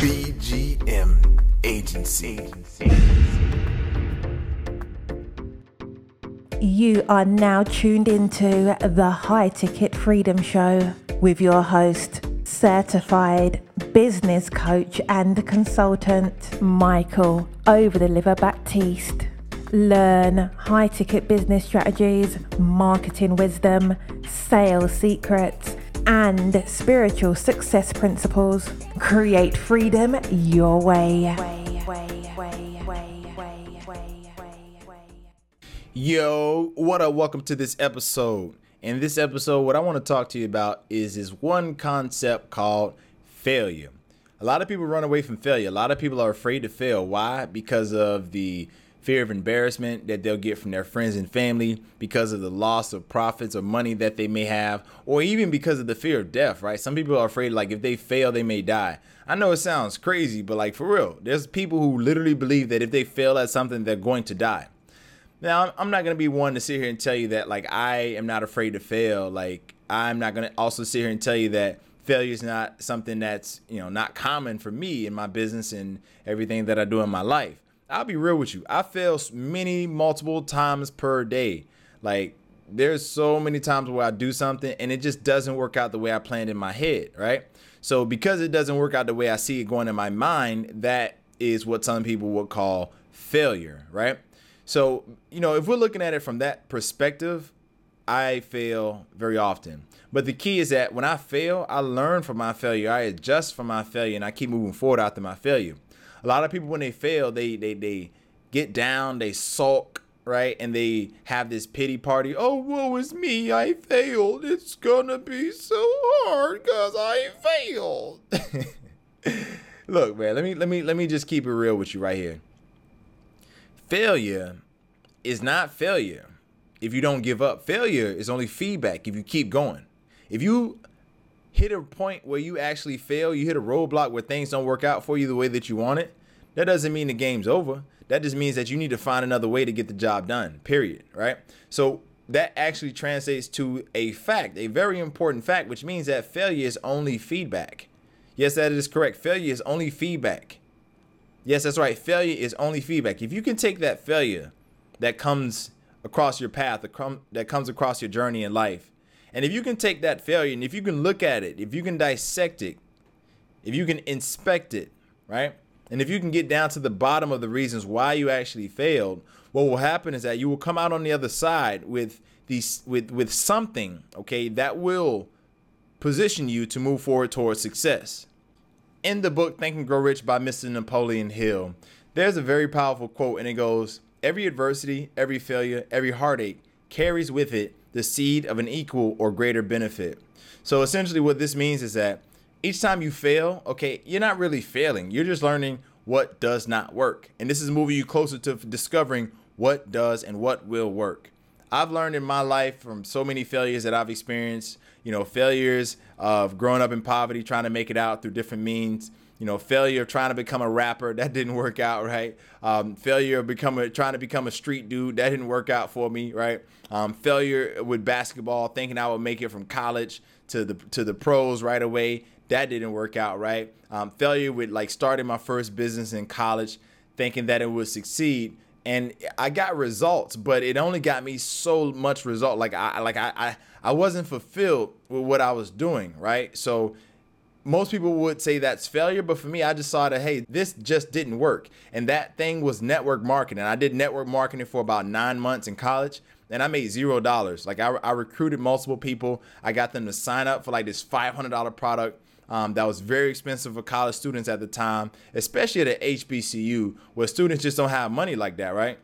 BGM Agency. You are now tuned into the High Ticket Freedom Show with your host, certified business coach and consultant, Michael Over Deliver Baptiste. Learn high ticket business strategies, marketing wisdom, sales secrets, and spiritual success principles. Create freedom your way. Yo, what up? Welcome to this episode. In this episode, what I want to talk to you about is this one concept called failure. A lot of people run away from failure. A lot of people are afraid to fail. Why? Because of the fear of embarrassment that they'll get from their friends and family, because of the loss of profits or money that they may have, or even because of the fear of death, right? Some people are afraid, like, if they fail, they may die. I know it sounds crazy, but like, for real, there's people who literally believe that if they fail at something, they're going to die. Now, I'm not going to be one to sit here and tell you that, like, I am not afraid to fail. Like, I'm not going to also sit here and tell you that failure is not something that's, you know, not common for me in my business and everything that I do in my life. I'll be real with you. I fail many multiple times per day. Like, there's so many times where I do something and it just doesn't work out the way I planned in my head, right? So, because it doesn't work out the way I see it going in my mind, that is what some people would call failure, right? So, you know, if we're looking at it from that perspective, I fail very often. But the key is that when I fail, I learn from my failure, I adjust from my failure, and I keep moving forward after my failure. A lot of people, when they fail, they they they get down, they sulk, right, and they have this pity party. Oh, woe is me! I failed. It's gonna be so hard because I failed. Look, man, let me let me let me just keep it real with you right here failure is not failure if you don't give up. Failure is only feedback if you keep going. If you hit a point where you actually fail, you hit a roadblock where things don't work out for you the way that you want it, that doesn't mean the game's over. That just means that you need to find another way to get the job done, period, right? So that actually translates to a fact, a very important fact, which means that failure is only feedback. Yes, that is correct. Failure is only feedback. Yes, that's right. Failure is only feedback. If you can take that failure that comes across your path, that comes across your journey in life, and if you can take that failure and if you can look at it, if you can dissect it, if you can inspect it, right? And if you can get down to the bottom of the reasons why you actually failed, what will happen is that you will come out on the other side with these with with something, okay, that will position you to move forward towards success in the book Think and Grow Rich by Mr. Napoleon Hill, there's a very powerful quote, and it goes Every adversity, every failure, every heartache carries with it the seed of an equal or greater benefit. So essentially, what this means is that each time you fail, okay, you're not really failing. You're just learning what does not work. And this is moving you closer to discovering what does and what will work. I've learned in my life from so many failures that I've experienced, you know, failures of growing up in poverty, trying to make it out through different means, you know, failure of trying to become a rapper, that didn't work out, right? Um, failure of becoming trying to become a street dude, that didn't work out for me, right? Um, failure with basketball, thinking I would make it from college to the to the pros right away, that didn't work out, right? Um, failure with like starting my first business in college, thinking that it would succeed, and I got results, but it only got me so much result. Like I like I I, I wasn't fulfilled with what I was doing, right? So most people would say that's failure, but for me, I just saw that hey, this just didn't work. And that thing was network marketing. I did network marketing for about nine months in college and I made zero dollars. Like I, I recruited multiple people. I got them to sign up for like this $500 product um, that was very expensive for college students at the time, especially at a HBCU, where students just don't have money like that, right?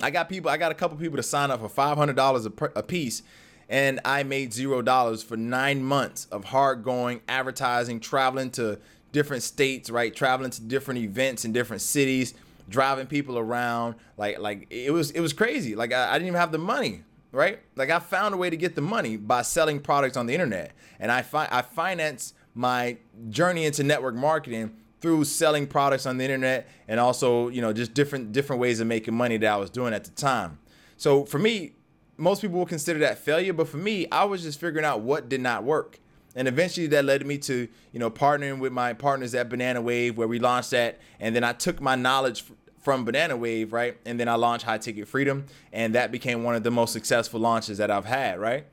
I got people, I got a couple people to sign up for five hundred dollars a piece, and I made zero dollars for nine months of hard going advertising, traveling to different states, right? Traveling to different events in different cities, driving people around. Like, like it was, it was crazy. Like I, I didn't even have the money right? Like I found a way to get the money by selling products on the internet, and I fi- I finance my journey into network marketing through selling products on the internet and also you know just different different ways of making money that I was doing at the time. So for me, most people will consider that failure, but for me, I was just figuring out what did not work. And eventually that led me to, you know, partnering with my partners at Banana Wave where we launched that. And then I took my knowledge from Banana Wave, right? And then I launched High Ticket Freedom. And that became one of the most successful launches that I've had, right?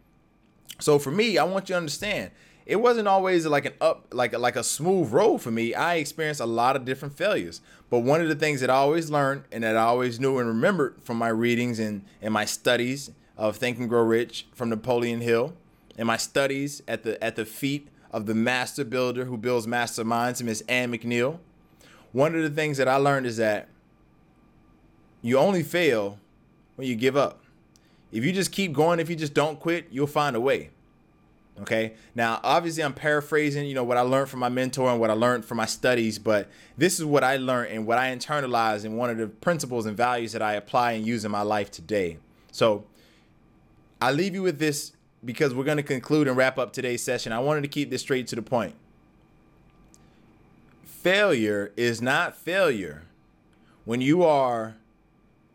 So for me, I want you to understand it wasn't always like an up like like a smooth road for me. I experienced a lot of different failures. But one of the things that I always learned and that I always knew and remembered from my readings and, and my studies of Think and Grow Rich from Napoleon Hill and my studies at the at the feet of the master builder who builds masterminds, Miss Ann McNeil. One of the things that I learned is that you only fail when you give up. If you just keep going, if you just don't quit, you'll find a way. Okay. Now, obviously, I'm paraphrasing, you know, what I learned from my mentor and what I learned from my studies, but this is what I learned and what I internalized and one of the principles and values that I apply and use in my life today. So I leave you with this because we're going to conclude and wrap up today's session. I wanted to keep this straight to the point. Failure is not failure when you are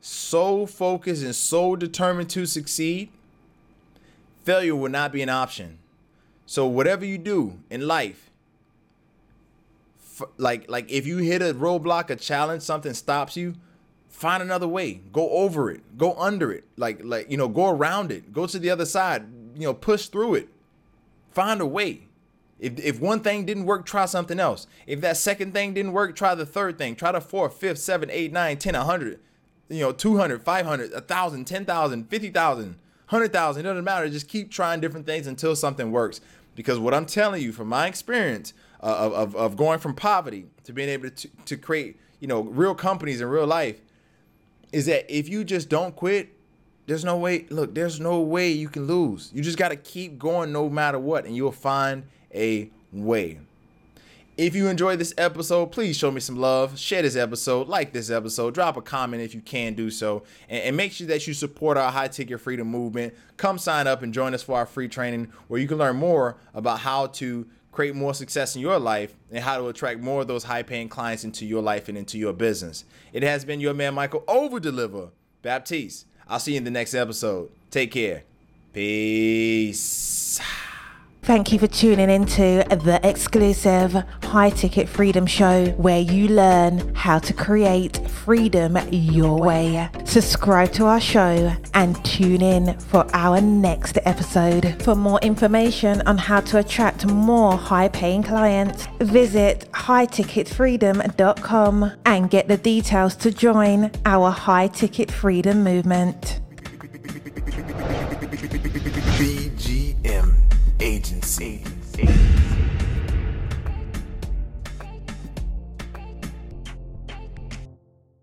so focused and so determined to succeed. Failure will not be an option so whatever you do in life, like like if you hit a roadblock, a challenge, something stops you, find another way. Go over it. Go under it. Like like you know, go around it. Go to the other side. You know, push through it. Find a way. If, if one thing didn't work, try something else. If that second thing didn't work, try the third thing. Try the fourth, fifth, seventh, eighth, nine, ten, a hundred, you know, 200, 500, 1,000, 10,000, 50,000. 100,000, it doesn't matter. Just keep trying different things until something works. Because what I'm telling you from my experience uh, of, of, of going from poverty to being able to, to create, you know, real companies in real life is that if you just don't quit, there's no way, look, there's no way you can lose. You just got to keep going no matter what, and you'll find a way. If you enjoyed this episode, please show me some love. Share this episode, like this episode, drop a comment if you can do so, and, and, make sure that you support our high ticket freedom movement. Come sign up and join us for our free training where you can learn more about how to create more success in your life and how to attract more of those high paying clients into your life and into your business. It has been your man, Michael Over Deliver Baptiste. I'll see you in the next episode. Take care. Peace. Thank you for tuning into the exclusive High Ticket Freedom Show where you learn how to create freedom your way. Subscribe to our show and tune in for our next episode. For more information on how to attract more high paying clients, visit highticketfreedom.com and get the details to join our High Ticket Freedom movement.